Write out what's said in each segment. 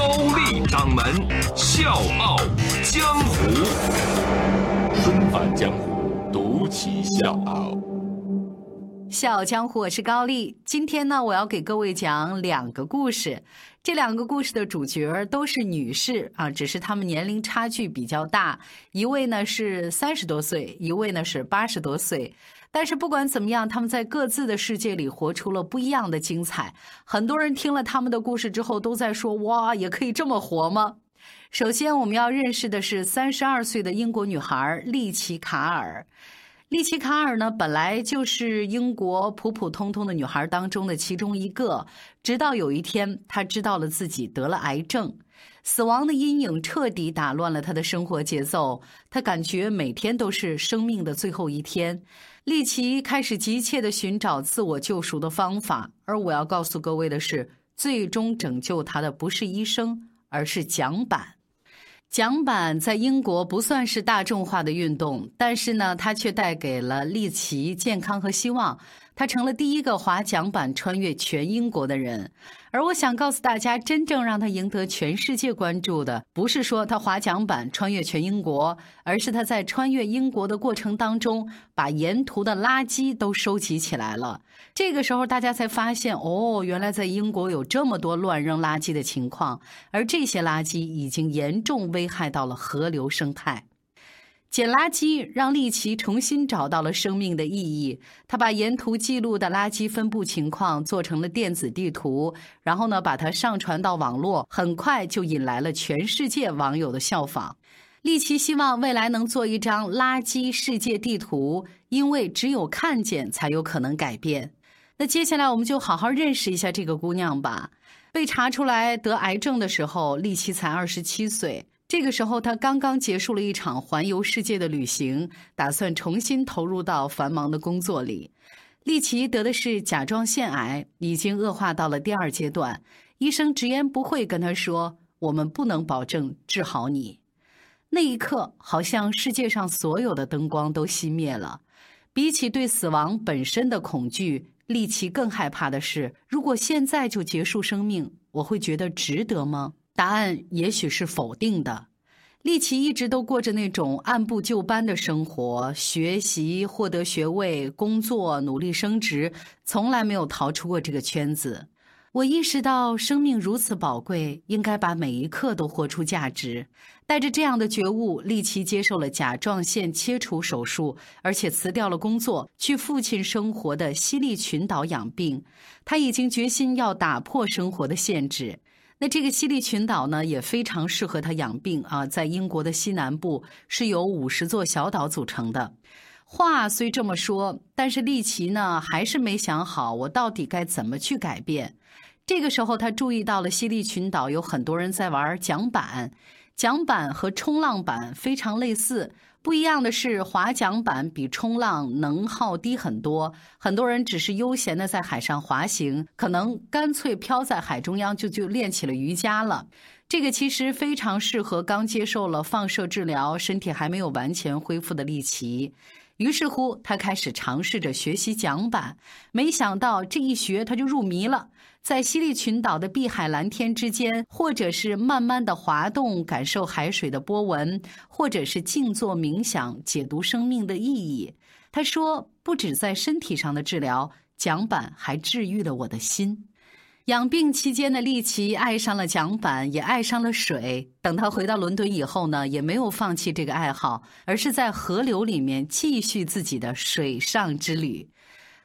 高丽掌门笑傲江湖，重返江湖，独骑笑傲。笑傲江湖，我是高丽。今天呢，我要给各位讲两个故事。这两个故事的主角都是女士啊，只是她们年龄差距比较大。一位呢是三十多岁，一位呢是八十多岁。但是不管怎么样，他们在各自的世界里活出了不一样的精彩。很多人听了他们的故事之后，都在说：“哇，也可以这么活吗？”首先，我们要认识的是三十二岁的英国女孩丽奇卡尔。丽奇卡尔呢，本来就是英国普普通通的女孩当中的其中一个。直到有一天，她知道了自己得了癌症，死亡的阴影彻底打乱了他的生活节奏。他感觉每天都是生命的最后一天。丽奇开始急切地寻找自我救赎的方法，而我要告诉各位的是，最终拯救他的不是医生，而是桨板。桨板在英国不算是大众化的运动，但是呢，它却带给了丽奇健康和希望。他成了第一个滑桨板穿越全英国的人。而我想告诉大家，真正让他赢得全世界关注的，不是说他滑桨板穿越全英国，而是他在穿越英国的过程当中，把沿途的垃圾都收集起来了。这个时候，大家才发现，哦，原来在英国有这么多乱扔垃圾的情况，而这些垃圾已经严重危害到了河流生态。捡垃圾让丽奇重新找到了生命的意义。他把沿途记录的垃圾分布情况做成了电子地图，然后呢，把它上传到网络，很快就引来了全世界网友的效仿。丽奇希望未来能做一张垃圾世界地图，因为只有看见才有可能改变。那接下来我们就好好认识一下这个姑娘吧。被查出来得癌症的时候，丽奇才二十七岁。这个时候，他刚刚结束了一场环游世界的旅行，打算重新投入到繁忙的工作里。丽奇得的是甲状腺癌，已经恶化到了第二阶段。医生直言不讳跟他说：“我们不能保证治好你。”那一刻，好像世界上所有的灯光都熄灭了。比起对死亡本身的恐惧，丽奇更害怕的是：如果现在就结束生命，我会觉得值得吗？答案也许是否定的。丽奇一直都过着那种按部就班的生活，学习、获得学位、工作、努力升职，从来没有逃出过这个圈子。我意识到生命如此宝贵，应该把每一刻都活出价值。带着这样的觉悟，丽奇接受了甲状腺切除手术，而且辞掉了工作，去父亲生活的西利群岛养病。他已经决心要打破生活的限制。那这个西利群岛呢，也非常适合他养病啊，在英国的西南部，是由五十座小岛组成的。话虽这么说，但是利奇呢，还是没想好我到底该怎么去改变。这个时候，他注意到了西利群岛有很多人在玩桨板，桨板和冲浪板非常类似。不一样的是，划桨板比冲浪能耗低很多。很多人只是悠闲的在海上滑行，可能干脆漂在海中央就就练起了瑜伽了。这个其实非常适合刚接受了放射治疗、身体还没有完全恢复的利奇。于是乎，他开始尝试着学习桨板，没想到这一学他就入迷了。在西利群岛的碧海蓝天之间，或者是慢慢的滑动，感受海水的波纹，或者是静坐冥想，解读生命的意义。他说，不止在身体上的治疗，桨板还治愈了我的心。养病期间的利奇爱上了桨板，也爱上了水。等他回到伦敦以后呢，也没有放弃这个爱好，而是在河流里面继续自己的水上之旅。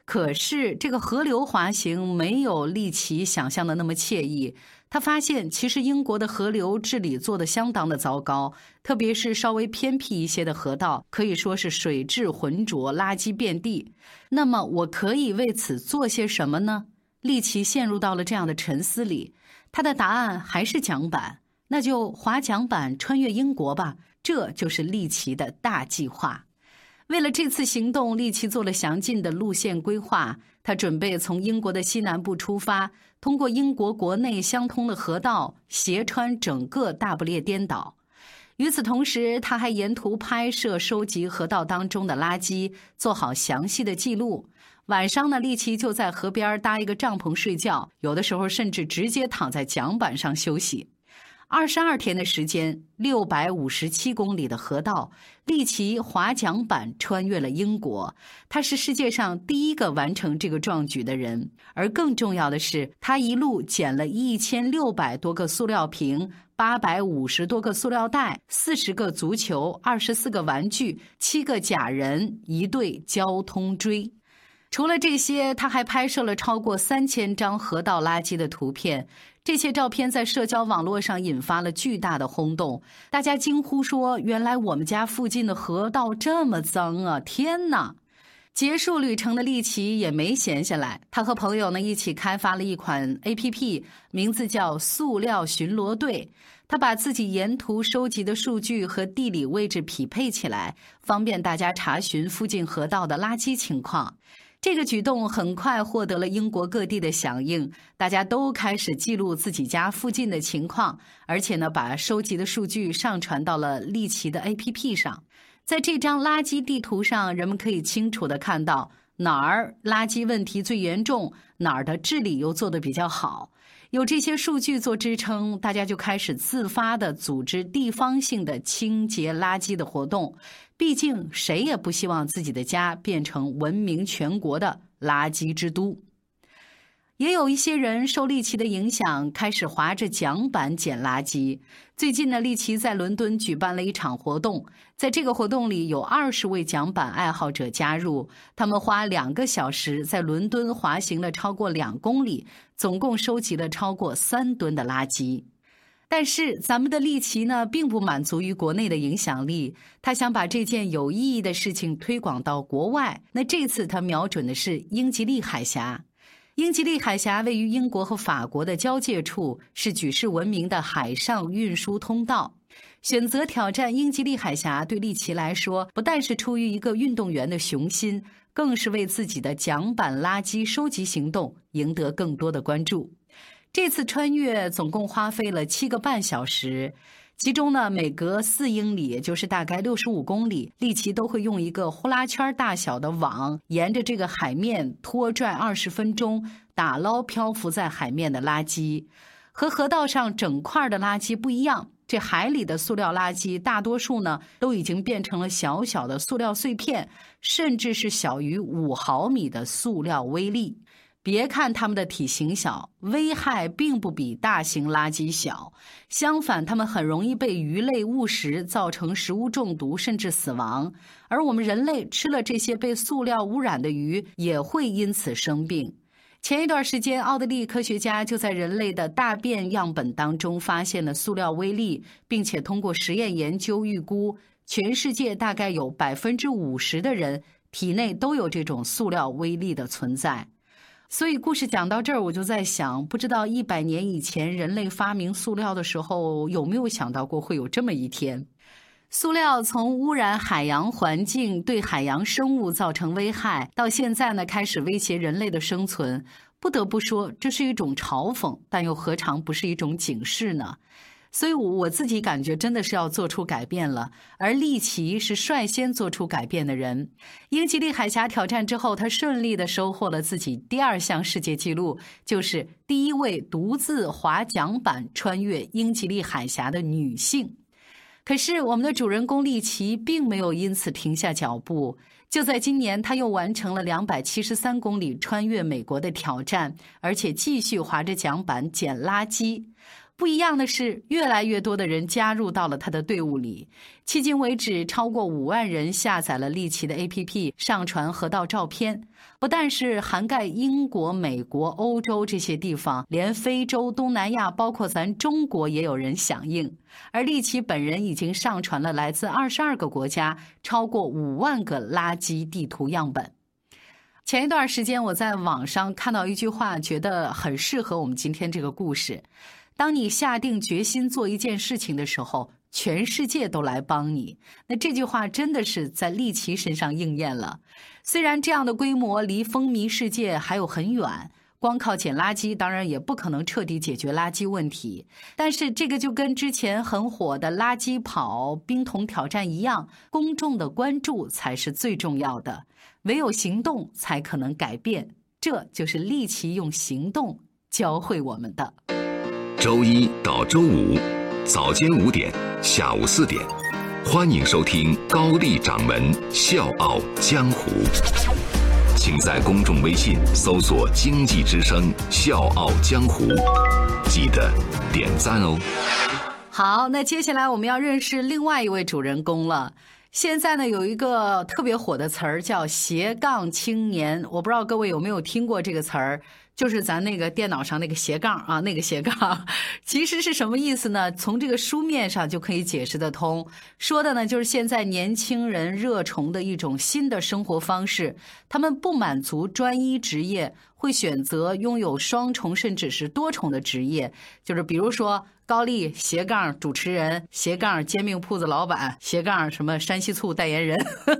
可是，这个河流滑行没有利奇想象的那么惬意。他发现，其实英国的河流治理做得相当的糟糕，特别是稍微偏僻一些的河道，可以说是水质浑浊，垃圾遍地。那么，我可以为此做些什么呢？利奇陷入到了这样的沉思里，他的答案还是桨板。那就划桨板穿越英国吧，这就是利奇的大计划。为了这次行动，利奇做了详尽的路线规划。他准备从英国的西南部出发，通过英国国内相通的河道，斜穿整个大不列颠岛。与此同时，他还沿途拍摄、收集河道当中的垃圾，做好详细的记录。晚上呢，利奇就在河边搭一个帐篷睡觉，有的时候甚至直接躺在桨板上休息。二十二天的时间，六百五十七公里的河道，利奇划桨板穿越了英国。他是世界上第一个完成这个壮举的人。而更重要的是，他一路捡了一千六百多个塑料瓶、八百五十多个塑料袋、四十个足球、二十四个玩具、七个假人、一对交通锥。除了这些，他还拍摄了超过三千张河道垃圾的图片。这些照片在社交网络上引发了巨大的轰动，大家惊呼说：“原来我们家附近的河道这么脏啊！天哪！”结束旅程的利奇也没闲下来，他和朋友呢一起开发了一款 A.P.P，名字叫“塑料巡逻队”。他把自己沿途收集的数据和地理位置匹配起来，方便大家查询附近河道的垃圾情况。这个举动很快获得了英国各地的响应，大家都开始记录自己家附近的情况，而且呢，把收集的数据上传到了利奇的 APP 上。在这张垃圾地图上，人们可以清楚的看到哪儿垃圾问题最严重，哪儿的治理又做得比较好。有这些数据做支撑，大家就开始自发的组织地方性的清洁垃圾的活动。毕竟，谁也不希望自己的家变成闻名全国的垃圾之都。也有一些人受利奇的影响，开始划着桨板捡垃圾。最近呢，利奇在伦敦举办了一场活动，在这个活动里，有二十位桨板爱好者加入，他们花两个小时在伦敦滑行了超过两公里，总共收集了超过三吨的垃圾。但是，咱们的利奇呢，并不满足于国内的影响力，他想把这件有意义的事情推广到国外。那这次他瞄准的是英吉利海峡。英吉利海峡位于英国和法国的交界处，是举世闻名的海上运输通道。选择挑战英吉利海峡，对利奇来说，不但是出于一个运动员的雄心，更是为自己的桨板垃圾收集行动赢得更多的关注。这次穿越总共花费了七个半小时，其中呢，每隔四英里，也就是大概六十五公里，利奇都会用一个呼啦圈大小的网，沿着这个海面拖拽二十分钟，打捞漂浮在海面的垃圾。和河道上整块的垃圾不一样，这海里的塑料垃圾大多数呢，都已经变成了小小的塑料碎片，甚至是小于五毫米的塑料微粒。别看它们的体型小，危害并不比大型垃圾小。相反，它们很容易被鱼类误食，造成食物中毒甚至死亡。而我们人类吃了这些被塑料污染的鱼，也会因此生病。前一段时间，奥地利科学家就在人类的大便样本当中发现了塑料微粒，并且通过实验研究预估，全世界大概有百分之五十的人体内都有这种塑料微粒的存在。所以，故事讲到这儿，我就在想，不知道一百年以前人类发明塑料的时候，有没有想到过会有这么一天？塑料从污染海洋环境、对海洋生物造成危害，到现在呢，开始威胁人类的生存。不得不说，这是一种嘲讽，但又何尝不是一种警示呢？所以，我自己感觉真的是要做出改变了。而利奇是率先做出改变的人。英吉利海峡挑战之后，他顺利的收获了自己第二项世界纪录，就是第一位独自划桨板穿越英吉利海峡的女性。可是，我们的主人公利奇并没有因此停下脚步。就在今年，他又完成了两百七十三公里穿越美国的挑战，而且继续划着桨板捡垃圾。不一样的是，越来越多的人加入到了他的队伍里。迄今为止，超过五万人下载了利奇的 APP，上传河道照片。不但是涵盖英国、美国、欧洲这些地方，连非洲、东南亚，包括咱中国也有人响应。而利奇本人已经上传了来自二十二个国家超过五万个垃圾地图样本。前一段时间，我在网上看到一句话，觉得很适合我们今天这个故事。当你下定决心做一件事情的时候，全世界都来帮你。那这句话真的是在利奇身上应验了。虽然这样的规模离风靡世界还有很远。光靠捡垃圾，当然也不可能彻底解决垃圾问题。但是这个就跟之前很火的垃圾跑、冰桶挑战一样，公众的关注才是最重要的。唯有行动才可能改变，这就是利奇用行动教会我们的。周一到周五，早间五点，下午四点，欢迎收听高丽掌门笑傲江湖。请在公众微信搜索“经济之声笑傲江湖”，记得点赞哦。好，那接下来我们要认识另外一位主人公了。现在呢，有一个特别火的词儿叫“斜杠青年”，我不知道各位有没有听过这个词儿。就是咱那个电脑上那个斜杠啊，那个斜杠，其实是什么意思呢？从这个书面上就可以解释得通。说的呢，就是现在年轻人热衷的一种新的生活方式。他们不满足专一职业，会选择拥有双重甚至是多重的职业。就是比如说。高丽斜杠主持人斜杠煎饼铺子老板斜杠什么山西醋代言人，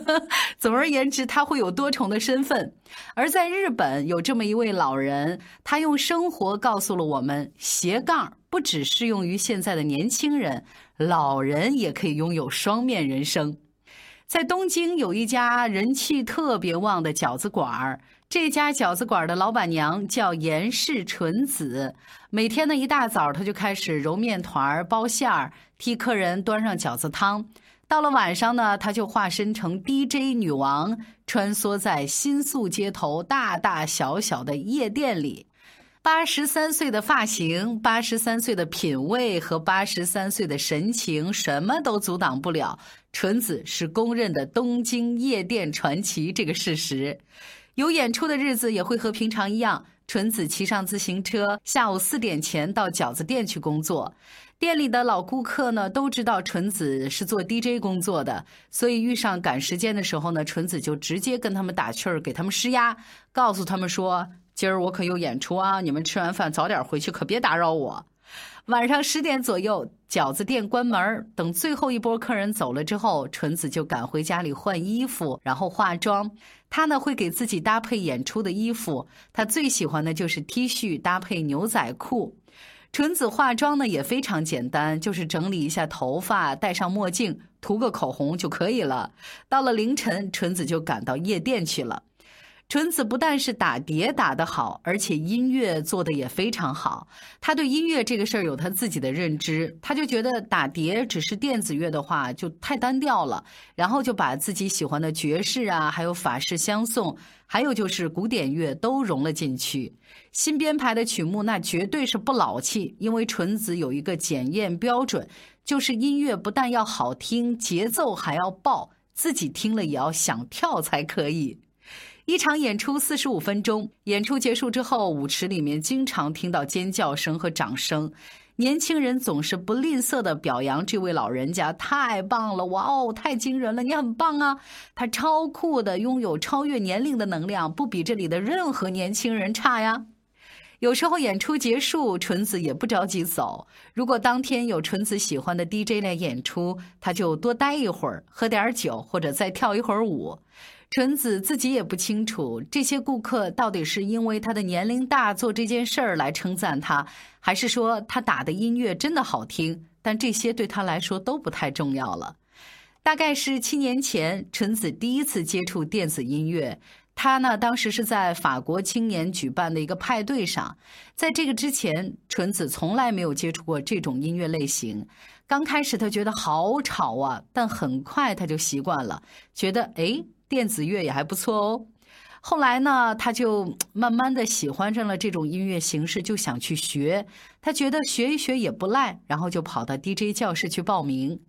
总而言之，他会有多重的身份。而在日本，有这么一位老人，他用生活告诉了我们：斜杠不只适用于现在的年轻人，老人也可以拥有双面人生。在东京有一家人气特别旺的饺子馆儿。这家饺子馆的老板娘叫严氏纯子，每天呢一大早，她就开始揉面团、包馅儿，替客人端上饺子汤。到了晚上呢，她就化身成 DJ 女王，穿梭在新宿街头大大小小的夜店里。八十三岁的发型、八十三岁的品味和八十三岁的神情，什么都阻挡不了纯子是公认的东京夜店传奇这个事实。有演出的日子也会和平常一样，纯子骑上自行车，下午四点前到饺子店去工作。店里的老顾客呢都知道纯子是做 DJ 工作的，所以遇上赶时间的时候呢，纯子就直接跟他们打趣儿，给他们施压，告诉他们说：“今儿我可有演出啊，你们吃完饭早点回去，可别打扰我。”晚上十点左右，饺子店关门，等最后一波客人走了之后，纯子就赶回家里换衣服，然后化妆。她呢会给自己搭配演出的衣服，她最喜欢的就是 T 恤搭配牛仔裤。纯子化妆呢也非常简单，就是整理一下头发，戴上墨镜，涂个口红就可以了。到了凌晨，纯子就赶到夜店去了。纯子不但是打碟打得好，而且音乐做的也非常好。他对音乐这个事儿有他自己的认知，他就觉得打碟只是电子乐的话就太单调了，然后就把自己喜欢的爵士啊，还有法式相送，还有就是古典乐都融了进去。新编排的曲目那绝对是不老气，因为纯子有一个检验标准，就是音乐不但要好听，节奏还要爆，自己听了也要想跳才可以。一场演出四十五分钟，演出结束之后，舞池里面经常听到尖叫声和掌声。年轻人总是不吝啬的表扬这位老人家，太棒了！哇哦，太惊人了！你很棒啊！他超酷的，拥有超越年龄的能量，不比这里的任何年轻人差呀。有时候演出结束，纯子也不着急走。如果当天有纯子喜欢的 DJ 来演出，他就多待一会儿，喝点酒，或者再跳一会儿舞。纯子自己也不清楚，这些顾客到底是因为他的年龄大做这件事儿来称赞他，还是说他打的音乐真的好听？但这些对他来说都不太重要了。大概是七年前，纯子第一次接触电子音乐。他呢，当时是在法国青年举办的一个派对上，在这个之前，纯子从来没有接触过这种音乐类型。刚开始他觉得好吵啊，但很快他就习惯了，觉得哎。电子乐也还不错哦。后来呢，他就慢慢的喜欢上了这种音乐形式，就想去学。他觉得学一学也不赖，然后就跑到 DJ 教室去报名。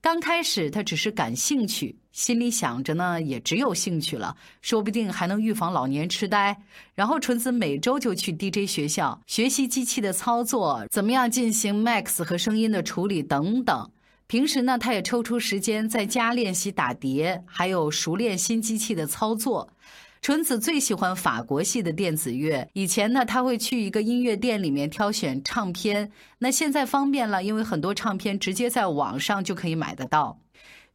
刚开始他只是感兴趣，心里想着呢，也只有兴趣了，说不定还能预防老年痴呆。然后纯子每周就去 DJ 学校学习机器的操作，怎么样进行 Max 和声音的处理等等。平时呢，他也抽出时间在家练习打碟，还有熟练新机器的操作。纯子最喜欢法国系的电子乐。以前呢，他会去一个音乐店里面挑选唱片。那现在方便了，因为很多唱片直接在网上就可以买得到。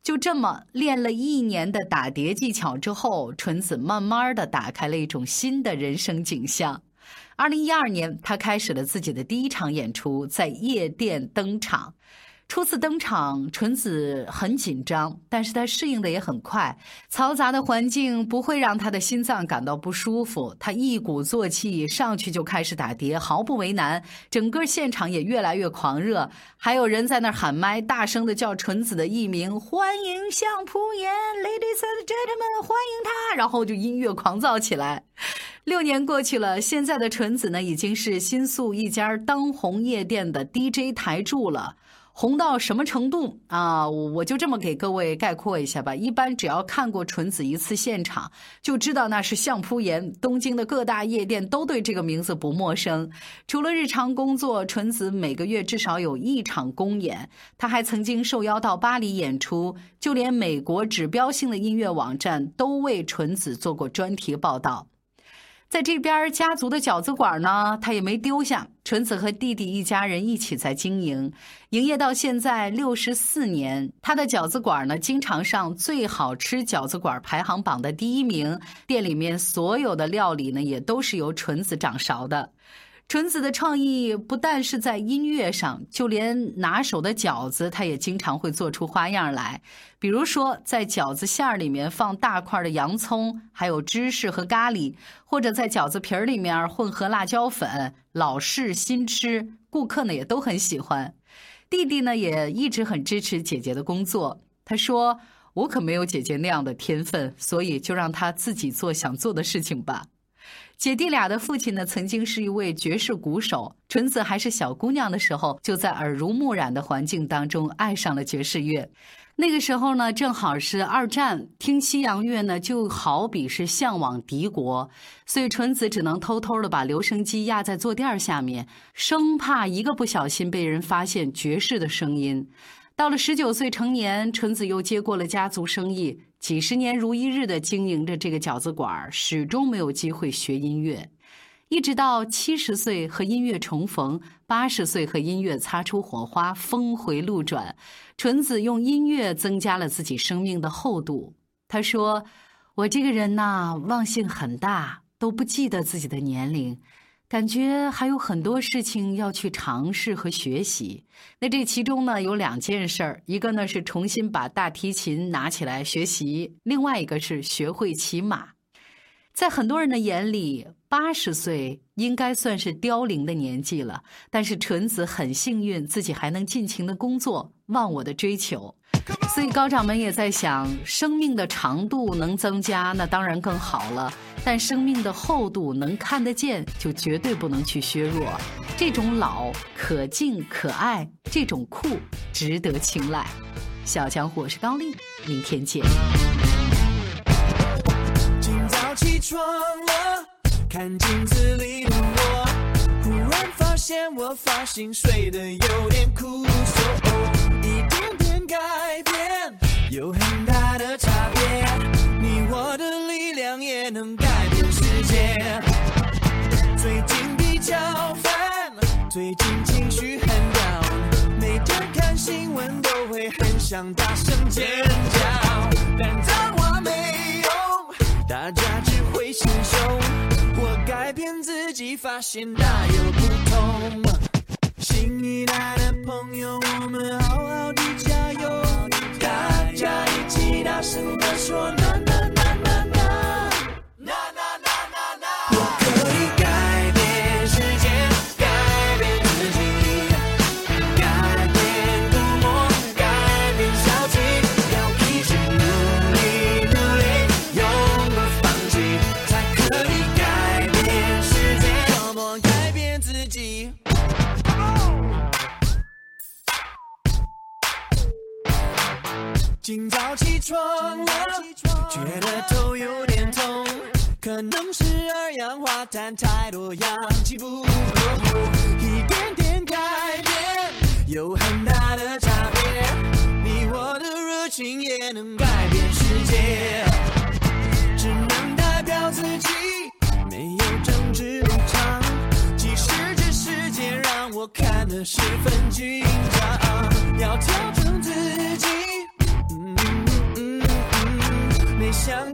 就这么练了一年的打碟技巧之后，纯子慢慢的打开了一种新的人生景象。二零一二年，他开始了自己的第一场演出，在夜店登场。初次登场，纯子很紧张，但是他适应的也很快。嘈杂的环境不会让他的心脏感到不舒服，他一鼓作气上去就开始打碟，毫不为难。整个现场也越来越狂热，还有人在那喊麦，大声的叫纯子的艺名：“欢迎相扑言，Ladies and Gentlemen，欢迎他！”然后就音乐狂躁起来。六年过去了，现在的纯子呢，已经是新宿一家当红夜店的 DJ 台柱了。红到什么程度啊？我就这么给各位概括一下吧。一般只要看过纯子一次现场，就知道那是相扑颜。东京的各大夜店都对这个名字不陌生。除了日常工作，纯子每个月至少有一场公演。他还曾经受邀到巴黎演出，就连美国指标性的音乐网站都为纯子做过专题报道。在这边，家族的饺子馆呢，他也没丢下。纯子和弟弟一家人一起在经营，营业到现在六十四年。他的饺子馆呢，经常上最好吃饺子馆排行榜的第一名。店里面所有的料理呢，也都是由纯子掌勺的。纯子的创意不但是在音乐上，就连拿手的饺子，他也经常会做出花样来。比如说，在饺子馅儿里面放大块的洋葱，还有芝士和咖喱；或者在饺子皮儿里面混合辣椒粉，老式新吃，顾客呢也都很喜欢。弟弟呢也一直很支持姐姐的工作。他说：“我可没有姐姐那样的天分，所以就让她自己做想做的事情吧。”姐弟俩的父亲呢，曾经是一位爵士鼓手。纯子还是小姑娘的时候，就在耳濡目染的环境当中爱上了爵士乐。那个时候呢，正好是二战，听西洋乐呢，就好比是向往敌国，所以纯子只能偷偷的把留声机压在坐垫下面，生怕一个不小心被人发现爵士的声音。到了十九岁成年，纯子又接过了家族生意，几十年如一日的经营着这个饺子馆，始终没有机会学音乐。一直到七十岁和音乐重逢，八十岁和音乐擦出火花，峰回路转，纯子用音乐增加了自己生命的厚度。他说：“我这个人呐，忘性很大，都不记得自己的年龄。”感觉还有很多事情要去尝试和学习。那这其中呢，有两件事儿，一个呢是重新把大提琴拿起来学习，另外一个是学会骑马。在很多人的眼里，八十岁应该算是凋零的年纪了。但是纯子很幸运，自己还能尽情的工作，忘我的追求。所以高掌门也在想，生命的长度能增加，那当然更好了。但生命的厚度能看得见，就绝对不能去削弱。这种老可敬可爱，这种酷值得青睐。小江湖，我是高丽，明天见。今早起床了，看镜子里的我，忽然发现我发型睡得有点酷。改变有很大的差别，你我的也能改变世界。最近比较烦，最近情绪很 down，每天看新闻都会很想大声尖叫，但脏话没用，大家只会心凶。我改变自己，发现大有不同。新一代的朋友，我们好好的加油！大家一起大声地说。今氧化碳太多，氧气不够。一点点改变有很大的差别，你我的热情也能改变世界，只能代表。自己，没有政治立场。即使这世界让我看得十分紧张，要调整自己。嗯嗯嗯嗯，没想